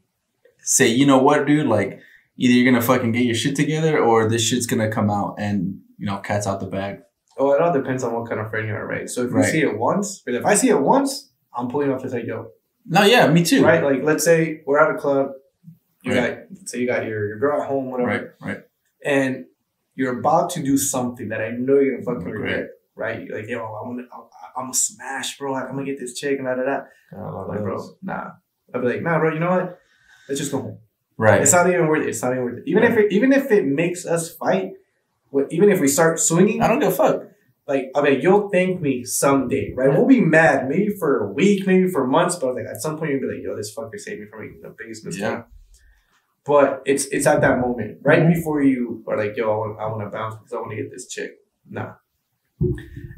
B: say, you know what, dude? Like, either you're gonna fucking get your shit together, or this shit's gonna come out and you know, cat's out the bag.
A: Oh, it all depends on what kind of friend you are, right? So if you
B: Right.
A: see it once, but if I see it once, I'm pulling off to say, yo,
B: No, yeah, me too.
A: right? Like let's say we're at a club, you
B: Right.
A: got let's say you got your, your girl at home, whatever,
B: Right, right.
A: and you're about to do something that I know you're gonna fucking
B: Right.
A: regret, right? You're like, yo, I'm gonna I'm gonna smash, bro. I'm gonna get this chick and da da da. I'm like, bro, nah. I'd be like, nah, bro. You know what? Let's just go home.
B: Right.
A: It's not even worth it. It's not even worth it. Even if it, even if it makes us fight, even if we start swinging,
B: I don't give a fuck.
A: like I mean, you'll thank me someday, right? We'll be mad, maybe for a week, maybe for months, but like at some point you'll be like, yo, this fucker saved me from making the biggest mistake.
B: Yeah.
A: But it's it's at that moment, right
B: Mhm.
A: before you are like, yo, I want I want to bounce because I want to get this chick. Nah.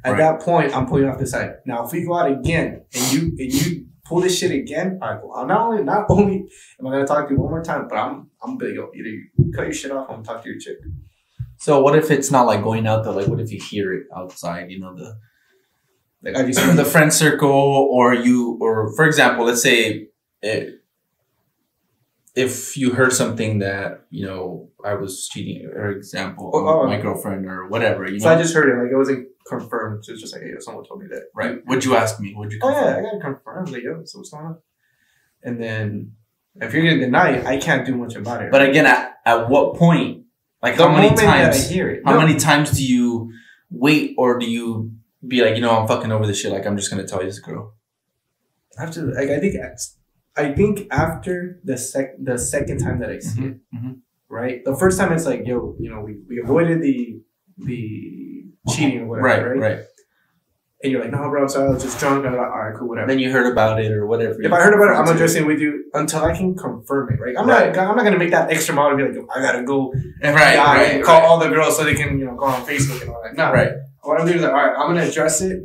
A: At
B: Right.
A: that point, I'm pulling off the side. Now, if we go out again and you and you pull this shit again, right, oh, well, I'm not only not only am I gonna talk to you one more time, but I'm I'm gonna yo, either you cut your shit off, I'm gonna talk to your chick.
B: So what if it's not like going out there? Like, what if you hear it outside? You know, the
A: Like I just
B: the friend circle, or you, or for example, let's say it, if you heard something that you know I was cheating, or example,
A: Oh, oh.
B: my girlfriend or whatever. You
A: so
B: know,
A: I just heard it, like it wasn't confirmed. So was just like, hey, someone told me that.
B: right? Would you ask me? Would you?
A: Oh yeah, I gotta confirm. Like, yo, so what's going on? And then if you're gonna deny it, I can't do much about it.
B: But again, at, at what point? Like,
A: the
B: how many times?
A: I hear it,
B: How
A: no,
B: many times do you wait, or do you be like, you know, I'm fucking over this shit. Like I'm just gonna tell you this girl.
A: After like I think I think after the sec the second time that I see
B: Mhm,
A: it,
B: mhm.
A: right? The first time it's like, yo, you know, we, we avoided the the cheating or whatever,
B: Right,
A: right?
B: right.
A: And you're like, no, bro, I'm sorry, I was just drunk. I'm like, all right, cool, whatever.
B: Then you heard about it or whatever.
A: if I heard about it, I'm addressing it with you until I can confirm it, right? I'm
B: Right.
A: not I'm not gonna make that extra mile to be like, I gotta go
B: Right,
A: die
B: right,
A: and call
B: right.
A: all the girls so they can, you know, go on Facebook and all that. No,
B: Right.
A: What I'm doing is like, all right, I'm gonna address it.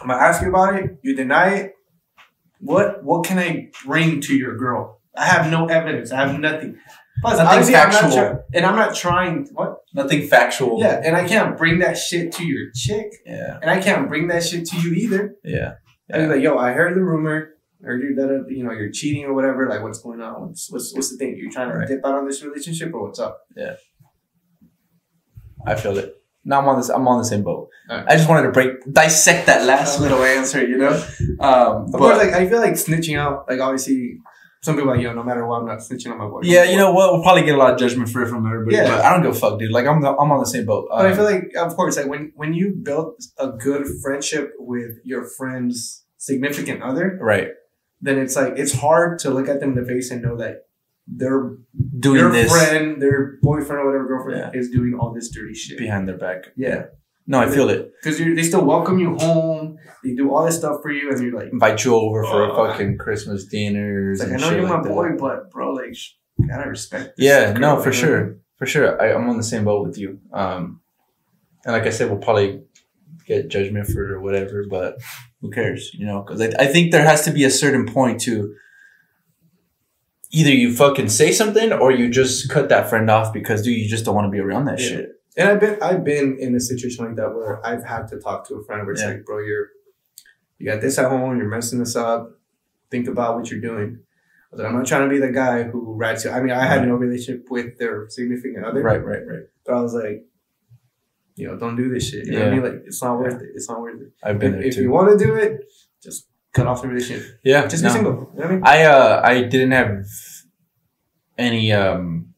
A: I'm gonna ask you about it. You deny it. What what can I bring to your girl? I have no evidence. I have nothing. Plus,
B: Nothing
A: obviously, I'm not
B: factual.
A: and I'm not trying. What?
B: Nothing factual.
A: Yeah, and I can't bring that shit to your chick,
B: Yeah.
A: and I can't bring that shit to you either.
B: Yeah.
A: And you're like, yo, I heard the rumor. Or you that you know you're cheating or whatever. Like, what's going on? What's what's, what's the thing? You're trying to
B: Right.
A: dip out on this relationship, or what's up? Yeah.
B: I feel it. No, I'm on this. I'm on the same boat.
A: Alright.
B: I just wanted to break, dissect that last little answer. You know. Um,
A: Of
B: but-
A: course, like I feel like snitching out. Like obviously, some people are like yo, no matter what, I'm not snitching on my boy.
B: Yeah, you know what? We'll probably get a lot of judgment for it from everybody,
A: Yeah.
B: but I don't give a fuck, dude. Like I'm, I'm on the same boat.
A: But I
B: Um,
A: feel like, of course, like when when you build a good friendship with your friend's significant other,
B: right,
A: then it's like it's hard to look at them in the face and know that their
B: doing
A: your
B: this
A: friend, their boyfriend or whatever girlfriend
B: Yeah.
A: is doing all this dirty shit.
B: behind their back.
A: Yeah,
B: No, I feel it.
A: because they still welcome you home. They do all this stuff for you, and you're like,
B: Invite you over for a fucking Christmas dinners.
A: like I know you're my
B: that.
A: boy, but bro, like, gotta respect. this
B: Yeah, no, for sure, for sure. I, I'm on the same boat with you. Um, and like I said, we'll probably get judgment for it or whatever, but who cares, you know? Because I, I think there has to be a certain point to either you fucking say something or you just cut that friend off because dude, you just don't want to be around that
A: Yeah.
B: shit.
A: And I've been I've been in a situation like that where I've had to talk to a friend where it's
B: Yeah.
A: like, bro, you're you got this at home, you're messing this up. Think about what you're doing. I was like, I'm not trying to be the guy who rats you. I mean, I had
B: Right.
A: no relationship with their significant other.
B: Right, right, right.
A: But I was like, you know, don't do this shit. You know what I mean? Like it's not worth it. It's not worth it.
B: I've been
A: If,
B: there
A: if
B: too.
A: you want to do it, just cut off the relationship.
B: yeah,
A: Just
B: no.
A: be single. You know what I mean?
B: I uh I didn't have any um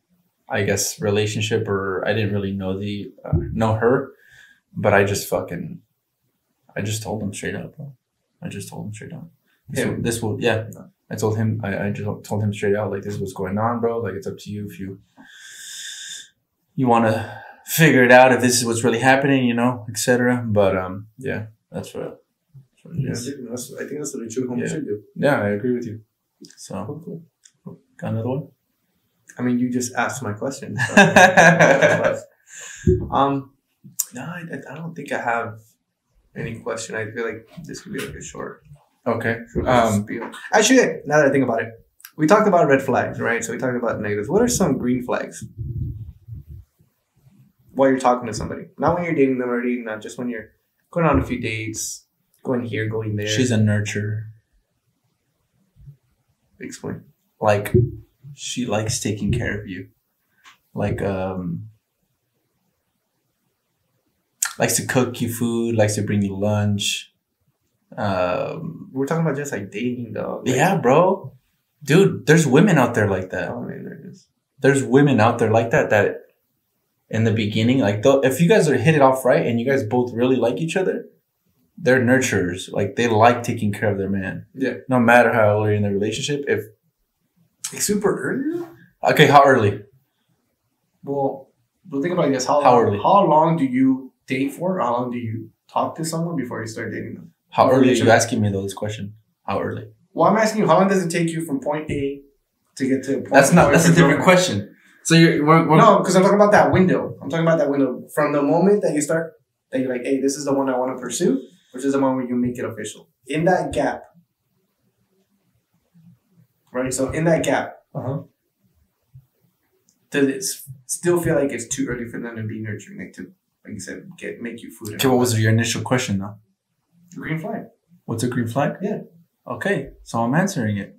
B: I guess relationship or I didn't really know the uh, know her, but I just fucking I just told him straight up. Bro. I just told him straight up. This, this will yeah. I told him I, I just told him straight out like this is what's going on, bro. Like it's up to you if you you want to figure it out if this is what's really happening, you know, etc. But um yeah, that's what. That's what it
A: Yeah,
B: is.
A: dude, that's, I think that's what a true homie
B: Yeah.
A: should do.
B: Yeah, I agree with you. So,
A: Cool, cool.
B: got another one?
A: I mean, you just asked my question. so- um, no, I, I don't think I have any question. I feel like this could be like a short,
B: Okay.
A: short
B: Um,
A: spiel. Actually, now that I think about it, we talked about red flags, right? So we talked about negatives. What are some green flags? While you're talking to somebody, not when you're dating them already, not just when you're going on a few dates, going here, going there.
B: She's a nurturer.
A: explain.
B: Like, she likes taking care of you. Like, um, likes to cook you food, likes to bring you lunch. Um,
A: We're talking about just like dating, though. Like,
B: yeah, bro. Dude, there's women out there like that.
A: Oh man, there.
B: There's women out there like that that in the beginning, like, though, if you guys are hit it off right and you guys both really like each other, they're nurturers. Like, they like taking care of their man.
A: Yeah.
B: No matter how early in the relationship. If
A: Like super early.
B: Okay, how early?
A: Well, but think about this: how
B: How
A: long,
B: early?
A: how long do you date for? How long do you talk to someone before you start dating them?
B: How early are you asking me though? This question. How early?
A: Well, I'm asking you, how long does it take you from point A to get to point
B: That's not. That's a different question. So you're. We're, we're,
A: No, because I'm talking about that window. I'm talking about that window from the moment that you start that you're like, hey, this is the one I want to pursue, which is the moment where you make it official. In that gap, right? So in that gap,
B: Uh-huh.
A: does it still feel like it's too early for them to be nurturing, like to, like you said, get make you food?
B: Okay, what was your initial question though?
A: green flag?
B: What's a green flag?
A: Yeah.
B: Okay, so I'm answering it,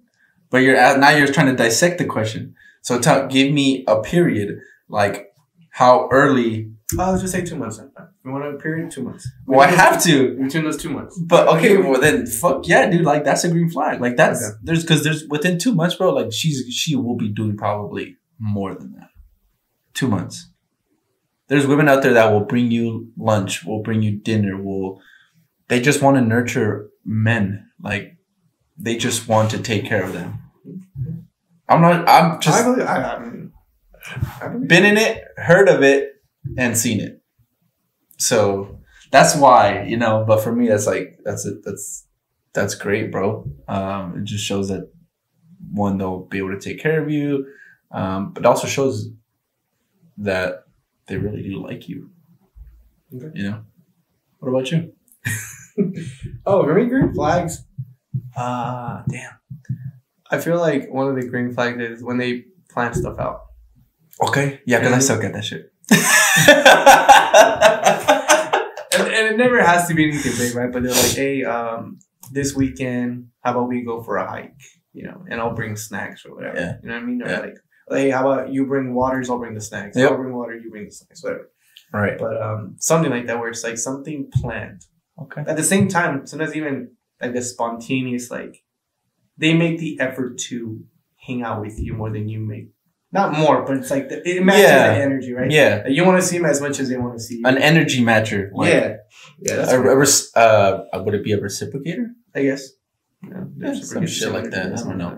B: but you're at, now you're trying to dissect the question. So tell, give me a period, like how early.
A: Oh, let's just say two months. then. You want a period? Two months.
B: Well, I have to.
A: Between those two months.
B: But okay, well then, fuck yeah, dude. Like that's a green flag. Like that's
A: Okay.
B: there's because there's within two months, bro. Like she's she will be doing probably more than that. Two months. there's women out there that will bring you lunch, will bring you dinner, will they just want to nurture men. Like they just want to take care of them. I'm not I'm just
A: I believe, I, I mean, I believe
B: been in it, heard of it, and seen it. So that's why, you know, but for me that's like that's it that's that's great, bro. Um it just shows that one they'll be able to take care of you. Um, but also shows that they really do like you.
A: Okay.
B: You know? What about you?
A: Oh, me, green flags. Ah, damn. I feel like one of the green flags is when they plan stuff out.
B: Okay. Yeah, because I still get that shit.
A: And, and it never has to be anything big, right? But they're like, hey, um, this weekend, how about we go for a hike? You know, and I'll bring snacks or whatever.
B: Yeah.
A: You know what I mean? Or
B: Yeah.
A: like, hey, how about you bring waters, I'll bring the snacks.
B: Yep.
A: I'll bring water, you bring the snacks, whatever.
B: right.
A: But um, something like that where it's like something planned.
B: Okay.
A: At the same time, sometimes even like the spontaneous, like they make the effort to hang out with you more than you make. Not more, but it's like the, it matches
B: Yeah.
A: the energy, right?
B: Yeah.
A: Like, you want to see them as much as they want to see you.
B: An energy matcher. Like,
A: yeah, yeah, that's
B: A,
A: right.
B: a res- uh, would it be a reciprocator?
A: I guess. Yeah,
B: Yeah, some shit like that. I don't know.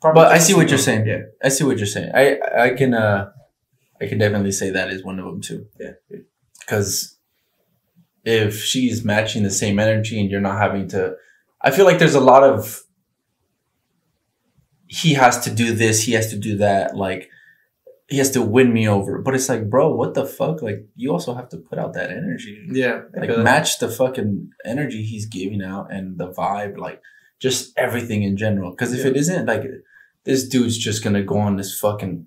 A: Probably
B: But I see what
A: you
B: you're saying.
A: Yeah,
B: I see what you're saying. I I can uh I can definitely say that is one of them too.
A: yeah.
B: Because if she's matching the same energy and you're not having to, I feel like there's a lot of he has to do this, he has to do that, like he has to win me over. But it's like, bro, what the fuck? Like you also have to put out that energy.
A: Yeah,
B: Like match the fucking energy he's giving out and the vibe, like just everything in general. Because if
A: Yeah.
B: it isn't, like this dude's just gonna go on this fucking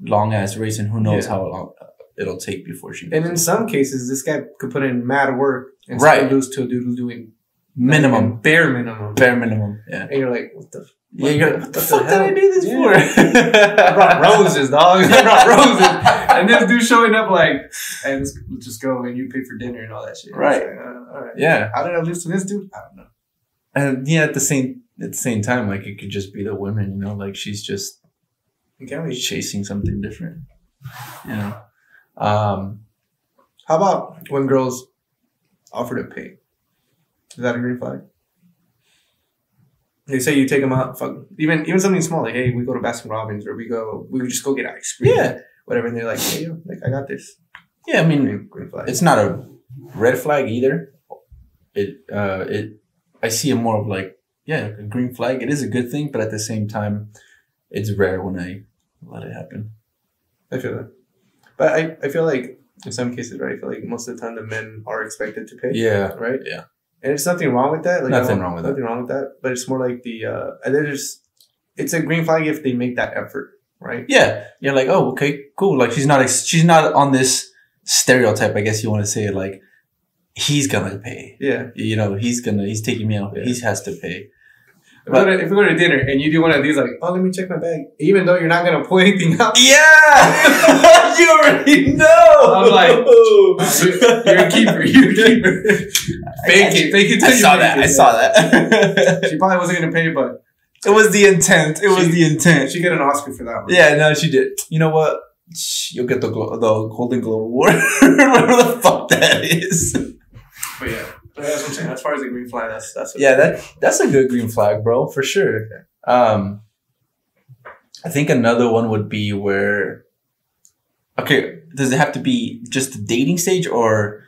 B: long ass race, and who knows
A: Yeah.
B: how long uh, it'll take before she.
A: And in
B: it.
A: some cases, this guy could put in mad work and
B: Right.
A: still lose to a dude who's doing
B: minimum,
A: bare minimum.
B: bare minimum, yeah.
A: And you're like, what the? f-
B: Yeah, you're what
A: what
B: the
A: the
B: fuck did I do this
A: Yeah.
B: for?
A: I brought roses, dog. I brought roses. And this dude showing up like, and let's just go and you pay for dinner and all that shit.
B: Right.
A: Like, uh, all right.
B: Yeah,
A: How did I lose to this dude? I don't know.
B: and yeah, at the same at the same time, like it could just be the women, you know, like she's just
A: we?
B: chasing something different, you know. Um,
A: How about when girls offer to pay? Is that a green flag? They say you take them out, fuck, even even something small like, hey, we go to Baskin Robbins or we go, we just go get ice cream,
B: yeah,
A: whatever, and they're like, hey, yo, like I got this.
B: yeah. I mean,
A: Green, green flag.
B: it's not a red flag either. It uh it I see it more of like yeah a green flag. It is a good thing, but at the same time, it's rare when I let it happen.
A: I feel that, but I, I feel like in some cases, right? I feel like most of the time the men are expected to pay,
B: Yeah,
A: right?
B: Yeah.
A: And there's nothing wrong with that. Like,
B: Nothing wrong with that.
A: nothing wrong with that. But it's more like the uh, and then there's it's a green flag if they make that effort, right?
B: yeah. You're like oh okay cool. Like she's not ex- she's not on this stereotype. I guess you want to say like he's gonna pay.
A: Yeah.
B: You know he's gonna he's taking me out.
A: Yeah.
B: He has to pay.
A: If we, go to, if we go to dinner and you do one of these, like, oh, let me check my bag, even though you're not gonna pull anything out,
B: Yeah, you already know.
A: I'm like, you're, a keeper. You're a keeper. fake it, fake it.
B: I
A: you
B: saw that. I saw that.
A: She probably wasn't gonna pay, but
B: it was the intent. It was the intent.
A: she get an Oscar for that one.
B: Yeah, no, she did. You know what? You'll get the the Golden Globe Award, whatever the fuck that is.
A: But yeah, but that's what I'm saying. As far as the green flag, that's that's what
B: Yeah, that that's a good green flag, bro, for sure. Um, I think another one would be where. Okay, does it have to be just the dating stage, or?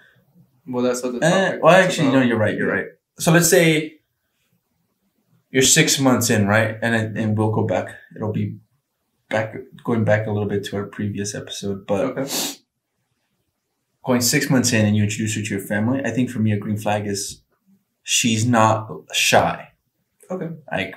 A: Well, that's what the
B: Eh, well, actually, no, you're right. You're right. So let's say you're six months in, right? And it- and we'll go back. It'll be back going back a little bit to our previous episode, but
A: Okay.
B: Going six months in and you introduce her to your family, I think for me a green flag is she's not shy.
A: Okay.
B: Like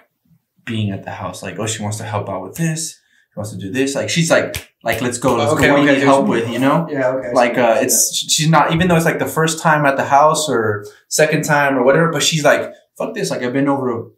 B: being at the house, like oh she wants to help out with this, she wants to do this. Like she's like like let's go, let's
A: Okay,
B: go. What
A: okay,
B: need help with? You know
A: Yeah. Okay.
B: like uh it's she's not even though it's like the first time at the house or second time or whatever but she's like fuck this like i've been over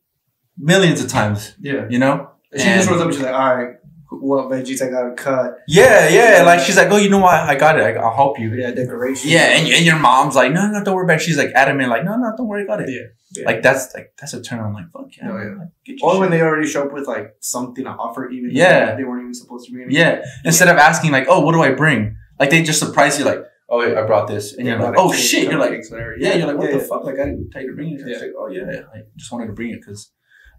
B: millions of times
A: yeah.
B: you know
A: She just
B: And-
A: rolls up and she's like, all right, what veggies I gotta cut?
B: yeah yeah like she's like oh you know what i got it i'll help you
A: Yeah, decoration.
B: yeah and, and your mom's like no no don't worry about it she's like adamant like no no don't worry about it
A: Yeah. yeah.
B: like that's like that's a turn on like fuck yeah,
A: Oh, yeah.
B: Like,
A: Or when they already show up with like something to offer, even
B: Yeah.
A: they weren't even supposed to bring. anything.
B: yeah instead of asking like oh what do i bring Like they just surprise you, like, oh, I brought this, and you're like, oh shit, you're like, yeah, you're like, what
A: Yeah,
B: the
A: yeah.
B: fuck? Like I didn't tell you to bring it.
A: Yeah.
B: like, oh yeah, I just wanted to bring it because,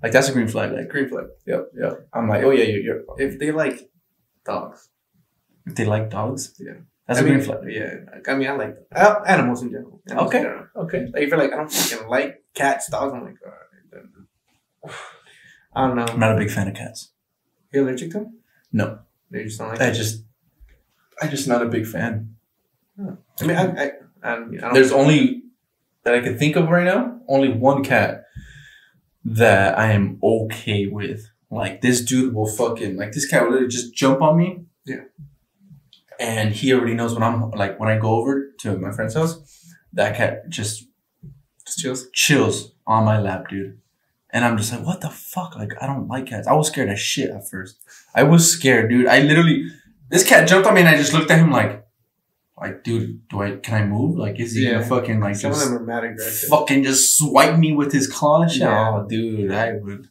B: like, that's a green flag. Like,
A: green flag.
B: yep, yep. I'm like, oh yeah, you're. you're
A: If they like dogs,
B: if they like dogs,
A: Yeah.
B: that's
A: I
B: a
A: mean,
B: green flag.
A: Yeah, like, I mean, I like uh, animals in general. Animals
B: Okay.
A: in general.
B: Okay.
A: Like if you're like, I don't fucking like cats, dogs. I'm like, right. I don't know.
B: I'm not a big fan of cats.
A: You allergic to them?
B: No.
A: They just don't like.
B: I
A: them?
B: just, I just not a big fan.
A: I mean, I, I, I, I don't.
B: There's only that I can think of right now. Only one cat that I am okay with. Like this dude will fucking like this cat will literally just jump on me.
A: Yeah.
B: And he already knows when I'm like when I go over to my friend's house, that cat just
A: just chills.
B: chills on my lap, dude. And I'm just like, what the fuck? Like, I don't like cats. I was scared as shit at first. I was scared, dude. I literally, this cat jumped on me and I just looked at him like, like, dude, do I, can I move? Like, is he
A: Yeah.
B: gonna fucking like
A: Some
B: just
A: of them are mad aggressive.
B: fucking just swipe me with his claws?
A: Yeah.
B: Oh, dude, I would.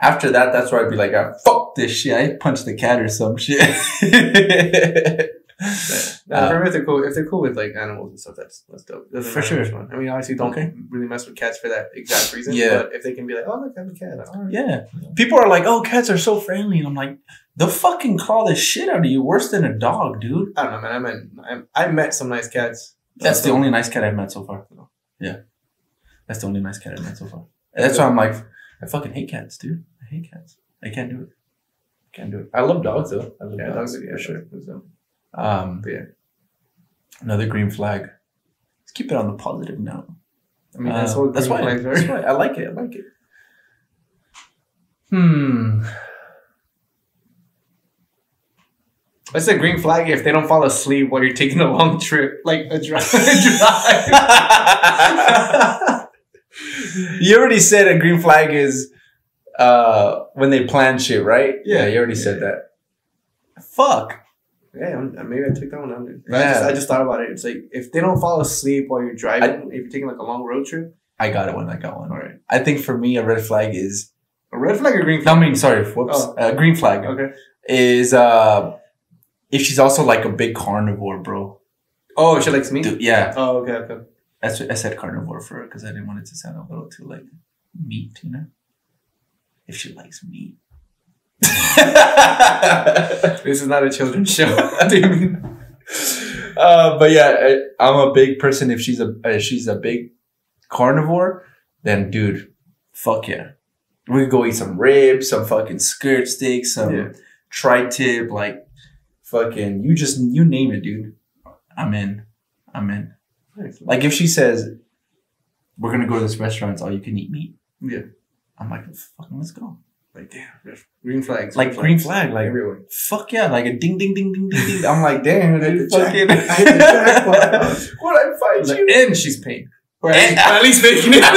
B: After that, that's where I'd be like, ah, fuck this shit. I punch the cat or some shit.
A: Now,
B: Uh,
A: for me, if they're cool, if they're cool with like animals and stuff, that's that's dope. Doesn't
B: For sure.
A: one. I mean, obviously, don't
B: Okay.
A: really mess with cats for that exact reason.
B: Yeah.
A: But if they can be like, oh look, I have a cat. All right.
B: Yeah. People are like, oh, cats are so friendly. And I'm like, they'll fucking claw the shit out of you worse than a dog, dude.
A: I don't know, man. I met I, I met some nice cats.
B: That's the only nice cat I've met so far. Yeah. That's the only nice cat I've met so far. And that's why I'm like, I fucking hate cats, dude. I hate cats. I can't do it. Can't do it. I love dogs though. I love
A: Yeah,
B: dogs,
A: dogs, yeah,
B: for sure. Um,
A: But yeah,
B: another green flag. Let's keep it on the positive note.
A: I mean, that's what
B: that's why.
A: are.
B: That's why I like it. I like it. Hmm.
A: What's a green flag if they don't fall asleep while you're taking a long trip, like a drive? drive.
B: you already said a green flag is uh when they plan shit, right?
A: Yeah.
B: you already said that. Fuck.
A: Yeah, I'm, maybe I took that one down. dude. I, just, I just thought about it. It's like if they don't fall asleep while you're driving, if you're taking like a long road trip,
B: I got it one. I got one.
A: all right.
B: I think for me, a red flag is.
A: A red flag or green
B: No,
A: flag?
B: I mean, sorry. Whoops.
A: Oh.
B: Uh, green flag
A: Okay.
B: is uh if she's also like a big carnivore, bro.
A: Oh, she likes me.
B: Dude, yeah,
A: Oh, okay, okay.
B: that's what I said carnivore for her because I didn't want it to sound a little too like meat, you know. If she likes meat.
A: This is not a children's show.
B: uh, but yeah, I, I'm a big person. If she's a if she's a big carnivore, then dude, fuck yeah, we could go eat some ribs, some fucking skirt steak, some
A: Yeah.
B: tri-tip, like fucking you just you name it, dude. I'm in. I'm in. Like if she says we're gonna go to this restaurant, it's all you can eat meat.
A: Yeah.
B: I'm like, fucking let's go.
A: Like damn, green flags.
B: Like green flag, like
A: everywhere.
B: fuck yeah, like a ding ding ding ding ding ding. I'm like, damn,
A: I hit
B: dude,
A: the jack-
B: fucking.
A: I hit the jackpot.
B: What I find
A: Like,
B: you?
A: and she's paying. Or at,
B: And-
A: least, at least making it.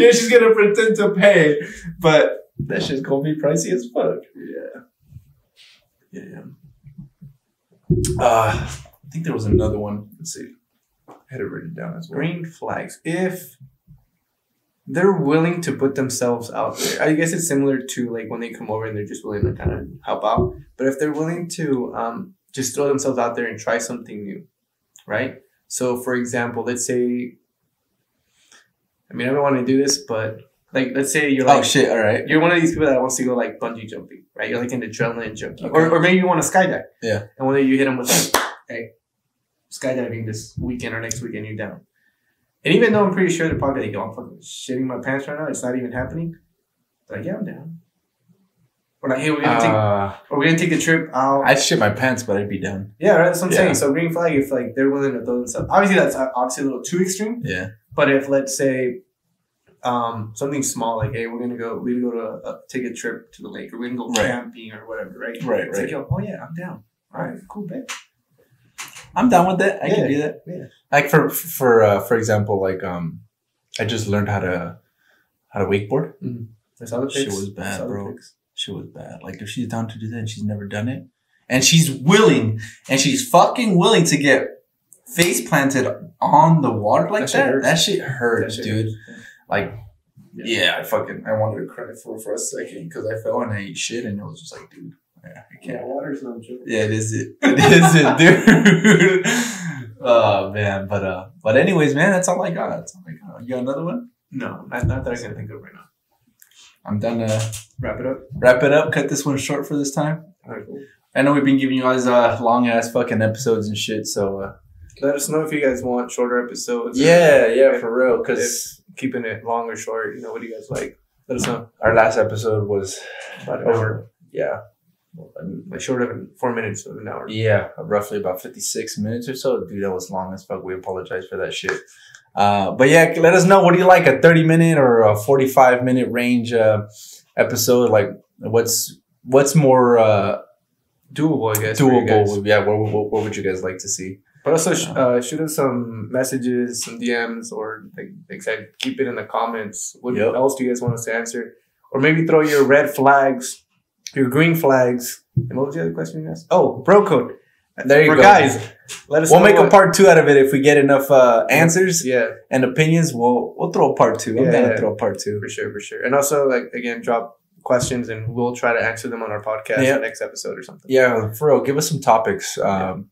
B: yeah, she's gonna pretend to pay, but that shit's gonna be pricey as fuck.
A: yeah. Yeah, yeah.
B: Uh, I think there was another one. Let's see. I had it written down as well.
A: Green flags. If they're willing to put themselves out there, I guess it's similar to like when they come over and they're just willing to kind of help out. But if they're willing to um, just throw themselves out there and try something new, right? So, for example, let's say, I mean, I don't want to do this, but like, let's say you're like,
B: oh shit! All right.
A: you're one of these people that wants to go like bungee jumping, right? You're like an adrenaline junkie,
B: Okay.
A: or, or maybe you want to skydive.
B: Yeah.
A: And one day you hit them with like, hey, skydiving this weekend or next weekend, you're down. And even though I'm pretty sure they're probably like, yo, I'm fucking shitting my pants right now, it's not even happening. They're like, yeah, I'm down. We're like, hey, we're gonna take,
B: Uh,
A: or we're gonna take a trip out.
B: I'd shit my pants, but I'd be down.
A: yeah, right. That's what I'm
B: Yeah.
A: saying. So green flag, if like they're willing to throw themselves, obviously that's uh, obviously a little too extreme.
B: Yeah.
A: But if let's say um, something small like, hey, we're gonna go, we're gonna go to uh, take a trip to the lake, or we're gonna go
B: Right.
A: camping or whatever, right?
B: Right,
A: It's
B: right.
A: like, yo, oh yeah, I'm down. All right, cool, babe.
B: I'm down with that. I
A: Yeah,
B: can do that.
A: yeah.
B: Like for for uh, for example, like um, I just learned how to how to wakeboard.
A: The
B: Shit
A: pics.
B: was bad, bro.
A: pics.
B: She was bad. Like if she's down to do that and she's never done it, and she's willing, and she's fucking willing to get face planted on the water like
A: That
B: that.
A: shit
B: That
A: hurts.
B: shit, hurts,
A: That shit
B: dude.
A: hurts.
B: Like,
A: Yeah.
B: yeah. I fucking I wanted to cry for for a second because I fell and I ate shit, and it was just like, dude, I Yeah, can't.
A: water's no joke.
B: Yeah, it is it. It is it, dude. oh man, but uh, but anyways, man, that's all I got. That's all I got. You got another one?
A: No, not, not that I can think of right now.
B: I'm done to
A: Wrap it up.
B: wrap it up. Cut this one short for this time.
A: All right, cool.
B: I know we've been giving you guys uh long ass fucking episodes and shit. So uh,
A: Let us know if you guys want shorter episodes. or
B: yeah, yeah,
A: if-
B: for real. Because
A: keeping it long or short, you know, what do you guys like? Let us know.
B: our last episode was
A: About an
B: over.
A: hour.
B: Yeah,
A: Like short of four minutes of an hour.
B: Yeah, roughly about 56 minutes or so. Dude, that was long as fuck. We apologize for that shit. Uh, but yeah, let us know. What do you like? A 30 minute or a 45 minute range uh, episode? Like, what's what's more uh,
A: Doable, I guess. for you guys.
B: doable? Yeah, what, what, what would you guys like to see?
A: But also sh- uh, shoot us some messages, some DMs, or like, like I said, keep it in the comments. What
B: Yep.
A: else do you guys want us to answer? Or maybe throw your red flags, your green flags. And what was the other question you asked? Oh, bro code.
B: There you
A: For
B: go.
A: guys, let us
B: We'll make a part two out of it if we get enough uh, answers
A: Yeah,
B: and opinions. We'll we'll throw a part two. I'm
A: Yeah,
B: to
A: yeah.
B: throw a part two.
A: for sure, for sure. And also, like again, drop questions, and we'll try to answer them on our podcast
B: Yeah.
A: next episode or something.
B: Yeah, for real. Give us some topics. Um,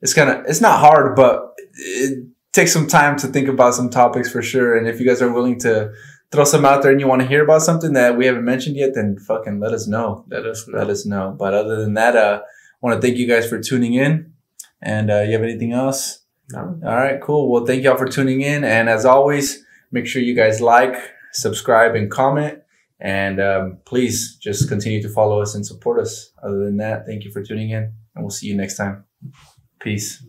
B: It's kind of it's not hard, but it takes some time to think about some topics for sure. And if you guys are willing to throw some out there and you want to hear about something that we haven't mentioned yet, then fucking let us know.
A: Let us know.
B: Let us know. But other than that, uh, I want to thank you guys for tuning in. And uh, you have anything else?
A: No.
B: All right, cool. Well, thank y'all for tuning in. And as always, make sure you guys like, subscribe, and comment. And um, please just continue to follow us and support us. Other than that, thank you for tuning in, and we'll see you next time. Peace.